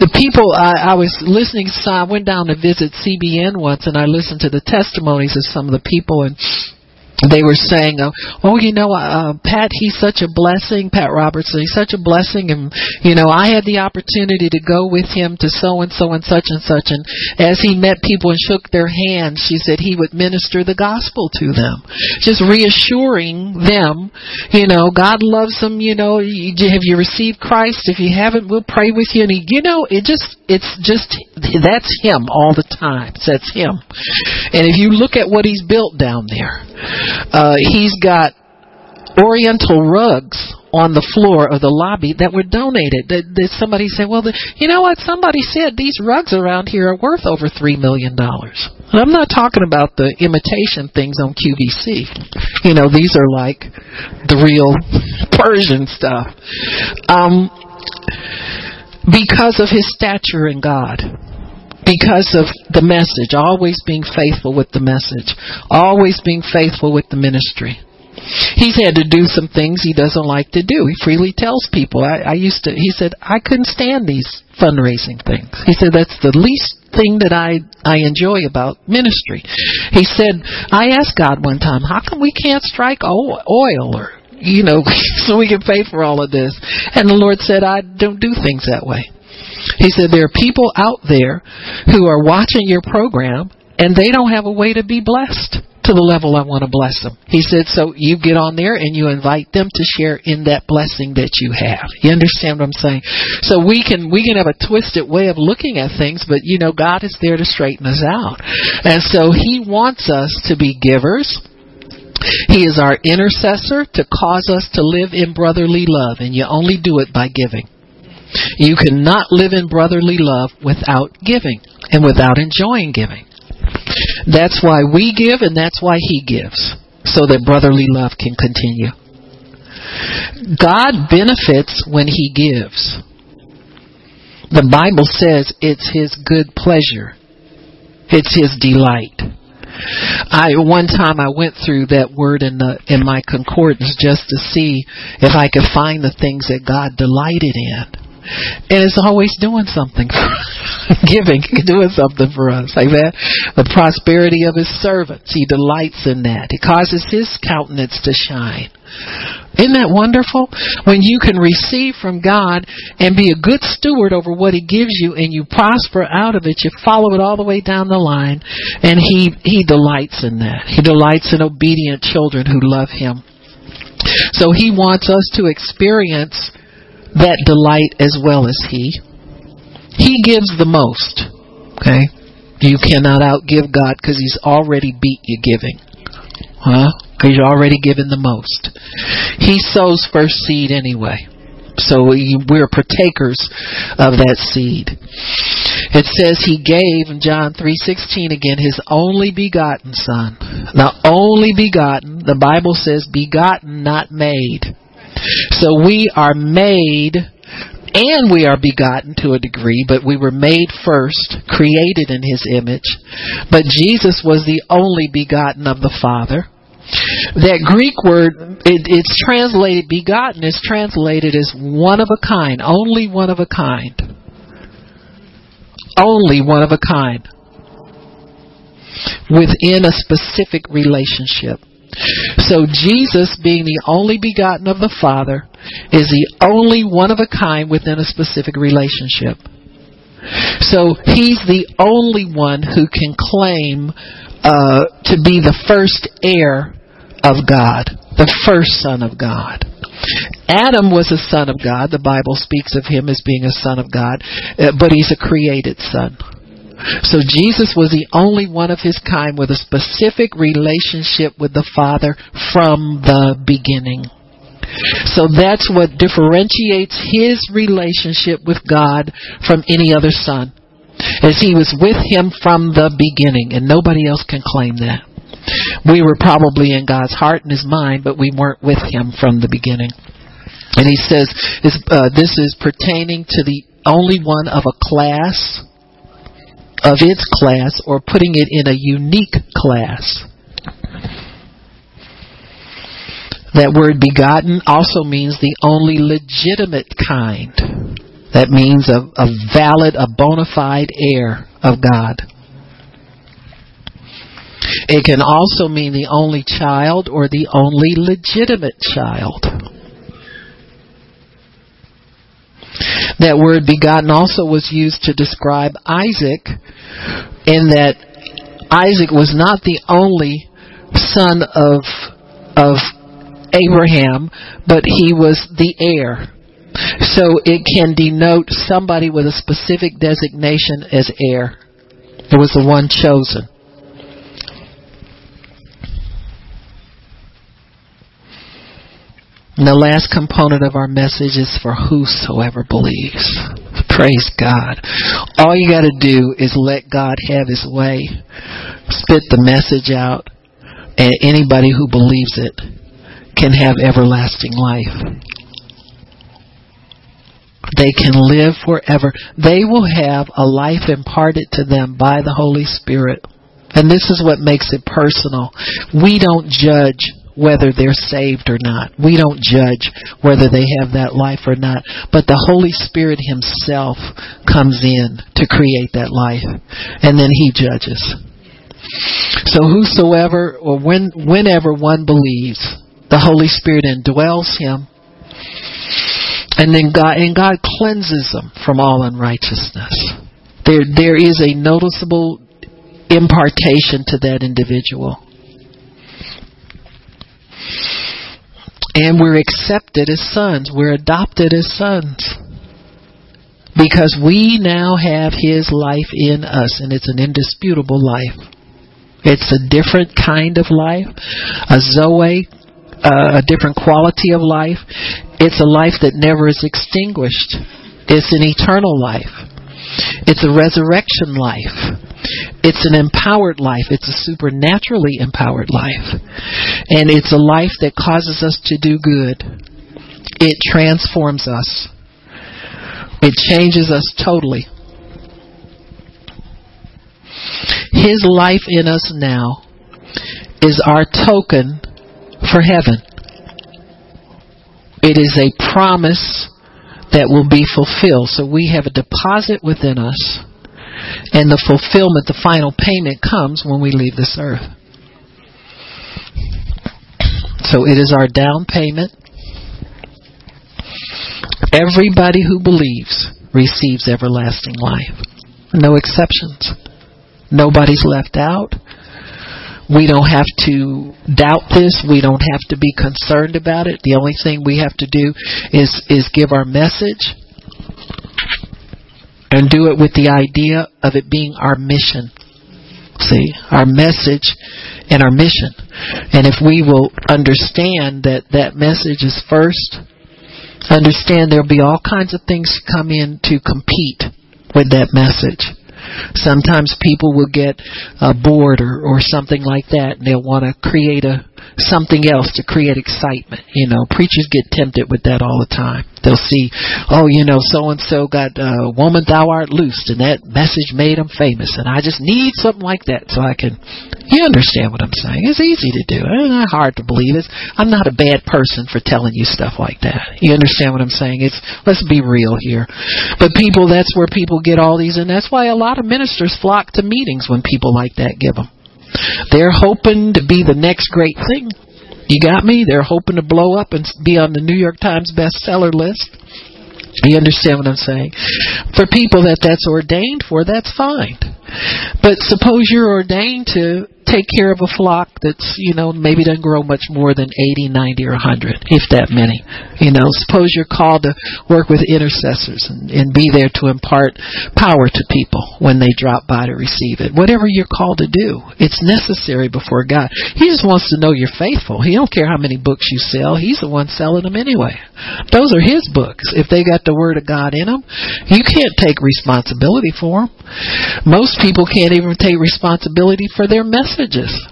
The people I, I was listening, so I went down to visit CBN once, and I listened to the testimonies of some of the people, and they were saying, uh, "Oh, you know, uh, Pat, he's such a blessing. Pat Robertson, he's such a blessing, and you know, I had the opportunity to go with him to so and so and such and such. And as he met people and shook their hands, she said he would minister the gospel to them, just reassuring them, you know, God loves them. You know, have you received Christ? If you haven't, we'll pray with you. And he, you know, it just, it's just that's him all the time. That's him. And if you look at what he's built down there uh, he's got Oriental rugs on the floor of the lobby that were donated. That somebody said, "Well, the, you know what? Somebody said these rugs around here are worth over three million dollars." And I'm not talking about the imitation things on QVC. You know, these are like the real Persian stuff. Um, because of his stature in God because of the message, always being faithful with the message, always being faithful with the ministry. He's had to do some things he doesn't like to do. He freely tells people. I, I used to, he said, I couldn't stand these fundraising things. He said, that's the least thing that I, I enjoy about ministry. He said, I asked God one time, how come we can't strike oil or, you know, so we can pay for all of this? And the Lord said, I don't do things that way. He said there are people out there who are watching your program and they don't have a way to be blessed to the level I want to bless them. He said, so you get on there and you invite them to share in that blessing that you have. You understand what I'm saying? So we can, we can have a twisted way of looking at things, but you know, God is there to straighten us out. And so He wants us to be givers. He is our intercessor to cause us to live in brotherly love, and you only do it by giving. You cannot live in brotherly love without giving and without enjoying giving. That's why we give and that's why He gives, so that brotherly love can continue. God benefits when He gives. The Bible says it's His good pleasure. It's His delight. I one time I went through that word in the in my concordance just to see if I could find the things that God delighted in and it's always doing something, giving, doing something for us. Amen. The prosperity of His servants, He delights in that. He causes His countenance to shine. Isn't that wonderful? When you can receive from God and be a good steward over what He gives you and you prosper out of it, you follow it all the way down the line, and He, He delights in that. He delights in obedient children who love Him. So He wants us to experience that delight as well as He. He gives the most. Okay? You cannot outgive God because He's already beat you giving. Huh? Because you're already given the most. He sows first seed anyway. So we're partakers of that seed. It says he gave in John 3:16 again his only begotten son. Now only begotten, the Bible says begotten not made. So we are made and we are begotten to a degree, but we were made first, created in his image. But Jesus was the only begotten of the Father. That Greek word, it, it's translated, begotten is translated as one of a kind, only one of a kind. Only one of a kind. Within a specific relationship. So Jesus, being the only begotten of the Father, is the only one of a kind within a specific relationship. So he's the only one who can claim uh, to be the first heir of God, the first son of God. Adam was a son of God. The Bible speaks of him as being a son of God, uh, but he's a created son. So Jesus was the only one of his kind with a specific relationship with the Father from the beginning. So that's what differentiates his relationship with God from any other son. As he was with him from the beginning, and nobody else can claim that. We were probably in God's heart and his mind, but we weren't with him from the beginning. And he says uh, this is pertaining to the only one of a class of its class or putting it in a unique class. That word begotten also means the only legitimate kind. That means a, a valid, a bona fide heir of God. It can also mean the only child or the only legitimate child. That word begotten also was used to describe Isaac in that Isaac was not the only son of of Abraham, but he was the heir. So it can denote somebody with a specific designation as heir. It was the one chosen. And the last component of our message is for whosoever believes. Praise God. All you got to do is let God have His way. Spit the message out, and anybody who believes it can have everlasting life. They can live forever. They will have a life imparted to them by the Holy Spirit. And this is what makes it personal. We don't judge whether they're saved or not. We don't judge whether they have that life or not. But the Holy Spirit Himself comes in to create that life. And then He judges. So whosoever or when, whenever one believes, the Holy Spirit indwells him. And then God and God cleanses them from all unrighteousness. There there is a noticeable impartation to that individual. And we're accepted as sons. We're adopted as sons. Because we now have His life in us, and it's an indisputable life. It's a different kind of life, a Zoe, uh, a different quality of life. It's a life that never is extinguished. It's an eternal life. It's a resurrection life. It's an empowered life. It's a supernaturally empowered life. And it's a life that causes us to do good. It transforms us. It changes us totally. His life in us now is our token for heaven. It is a promise that will be fulfilled. So we have a deposit within us and the fulfillment, the final payment comes when we leave this earth. So it is our down payment. Everybody who believes receives everlasting life. No exceptions. Nobody's left out. We don't have to doubt this. We don't have to be concerned about it. The only thing we have to do is is give our message and do it with the idea of it being our mission. See, our message and our mission. And if we will understand that that message is first, understand there'll be all kinds of things come in to compete with that message. Sometimes people will get uh, bored or, or something like that, and they'll want to create a something else to create excitement. You know, preachers get tempted with that all the time. They'll see, oh, you know, so and so got uh, "Woman, Thou Art Loosed," and that message made him famous, and I just need something like that so I can. You understand what I'm saying? It's easy to do. It's not hard to believe. It's, I'm not a bad person for telling you stuff like that. You understand what I'm saying? It's let's be real here. But people, that's where people get all these, and that's why a lot of ministers flock to meetings when people like that give them. They're hoping to be the next great thing. You got me? They're hoping to blow up and be on the New York Times bestseller list. You understand what I'm saying? For people that that's ordained for, that's fine. But suppose you're ordained to take care of a flock that's, you know, maybe doesn't grow much more than 80, 90, or 100, if that many. You know, suppose you're called to work with intercessors and, and be there to impart power to people when they drop by to receive it. Whatever you're called to do, it's necessary before God. He just wants to know you're faithful. He don't care how many books you sell. He's the one selling them anyway. Those are his books. If they got the word of God in them, you can't take responsibility for them. Most people can't even take responsibility for their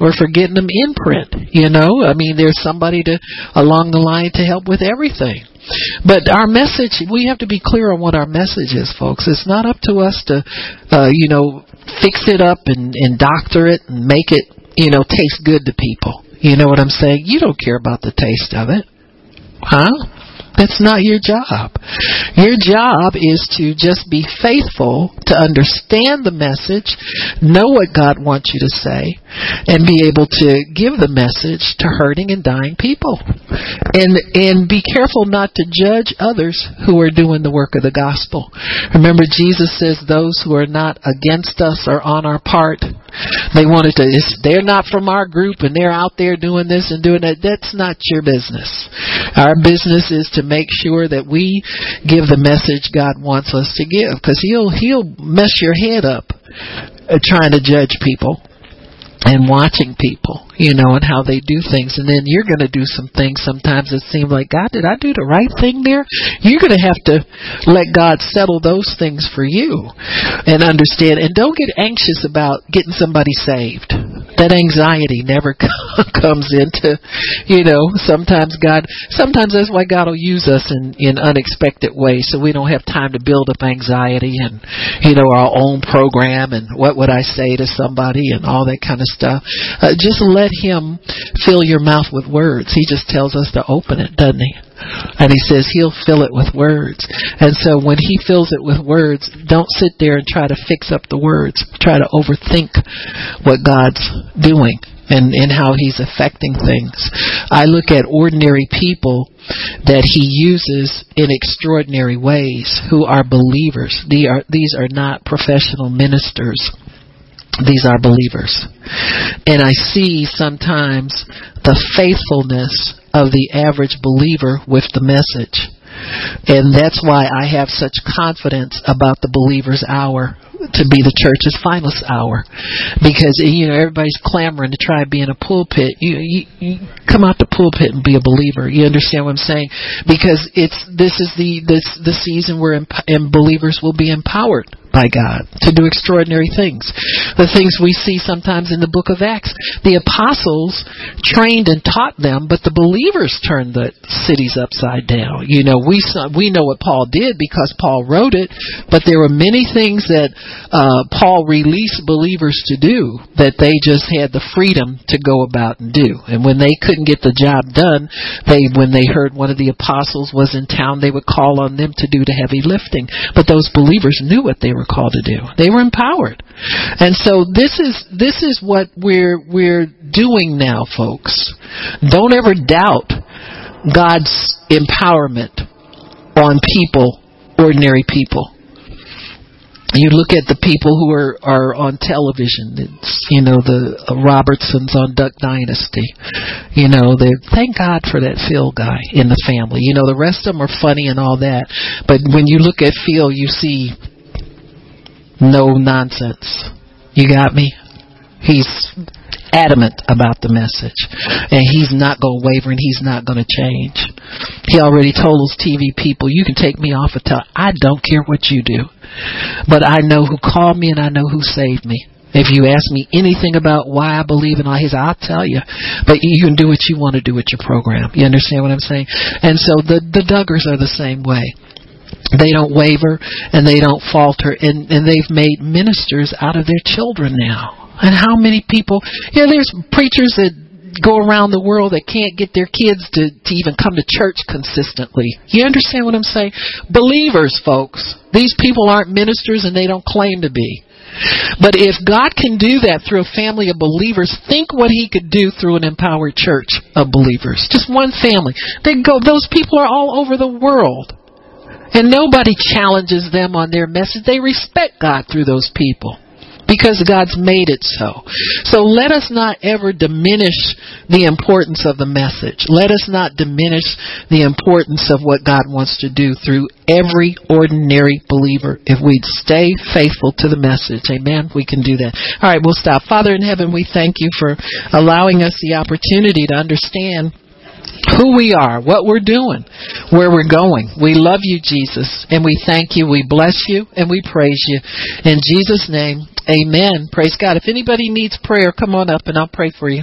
or for getting them in print. You know, I mean, there's somebody to along the line to help with everything. But our message, we have to be clear on what our message is, folks. It's not up to us to, uh, you know, fix it up and, and doctor it and make it, you know, taste good to people. You know what I'm saying? You don't care about the taste of it. Huh? That's not your job. Your job is to just be faithful to understand the message, know what God wants you to say, and be able to give the message to hurting and dying people. And and be careful not to judge others who are doing the work of the gospel. Remember Jesus says those who are not against us are on our part. They wanted to they're not from our group and they're out there doing this and doing that. That's not your business. Our business is to make sure that we give the message God wants us to give because he'll he'll mess your head up uh, trying to judge people and watching people, you know, and how they do things. And then you're going to do some things sometimes that seem like, God, did I do the right thing there? You're going to have to let God settle those things for you and understand. And don't get anxious about getting somebody saved. That anxiety never comes into, you know, sometimes God, sometimes that's why God will use us in, in unexpected ways so we don't have time to build up anxiety and, you know, our own program and what would I say to somebody and all that kind of stuff. Uh, just let Him fill your mouth with words. He just tells us to open it, doesn't He? And He says He'll fill it with words. And so when He fills it with words, don't sit there and try to fix up the words. Try to overthink what God's doing and, and how he's affecting things. I look at ordinary people that he uses in extraordinary ways who are believers. These are, these are not professional ministers these are believers. And I see sometimes the faithfulness of the average believer with the message. And that's why I have such confidence about the believer's hour to be the church's finest hour. Because you know everybody's clamoring to try to be in a pulpit. You, you, you come out the pulpit and be a believer. You understand what i'm saying? Because it's this is the this the season where emp- and believers will be empowered by God to do extraordinary things. The things we see sometimes in the book of Acts. The apostles trained and taught them, but the believers turned the cities upside down. You know, we we know what Paul did because Paul wrote it, but there were many things that uh, Paul released believers to do that they just had the freedom to go about and do. And when they couldn't get the job done, they when they heard one of the apostles was in town, they would call on them to do the heavy lifting. But those believers knew what they were were called to do. They were empowered. And so this is this is what we're we're doing now, folks. Don't ever doubt God's empowerment on people, ordinary people. You look at the people who are are on television. It's you know the Robertsons on Duck Dynasty. You know they thank God for that Phil guy in the family. You know the rest of them are funny and all that, but when you look at Phil, you see no nonsense. You got me? He's adamant about the message. And he's not going to waver and he's not going to change. He already told those TV people, you can take me off of tell I don't care what you do. But I know who called me and I know who saved me. If you ask me anything about why I believe in all his, I'll tell you. But you can do what you want to do with your program. You understand what I'm saying? And so the the Duggars are the same way they don't waver and they don't falter and, and they've made ministers out of their children now and how many people you know there's preachers that go around the world that can't get their kids to, to even come to church consistently you understand what i'm saying believers folks these people aren't ministers and they don't claim to be but if God can do that through a family of believers, think what He could do through an empowered church of believers. Just one family. They go. Those people are all over the world. And nobody challenges them on their message. They respect God through those people because God's made it so. So let us not ever diminish the importance of the message. Let us not diminish the importance of what God wants to do through every ordinary believer if we'd stay faithful to the message. Amen. We can do that. All right, we'll stop. Father in heaven, we thank you for allowing us the opportunity to understand who we are, what we're doing, where we're going. We love you, Jesus, and we thank you, we bless you, and we praise you. In Jesus' name, amen. Praise God. If anybody needs prayer, come on up and I'll pray for you.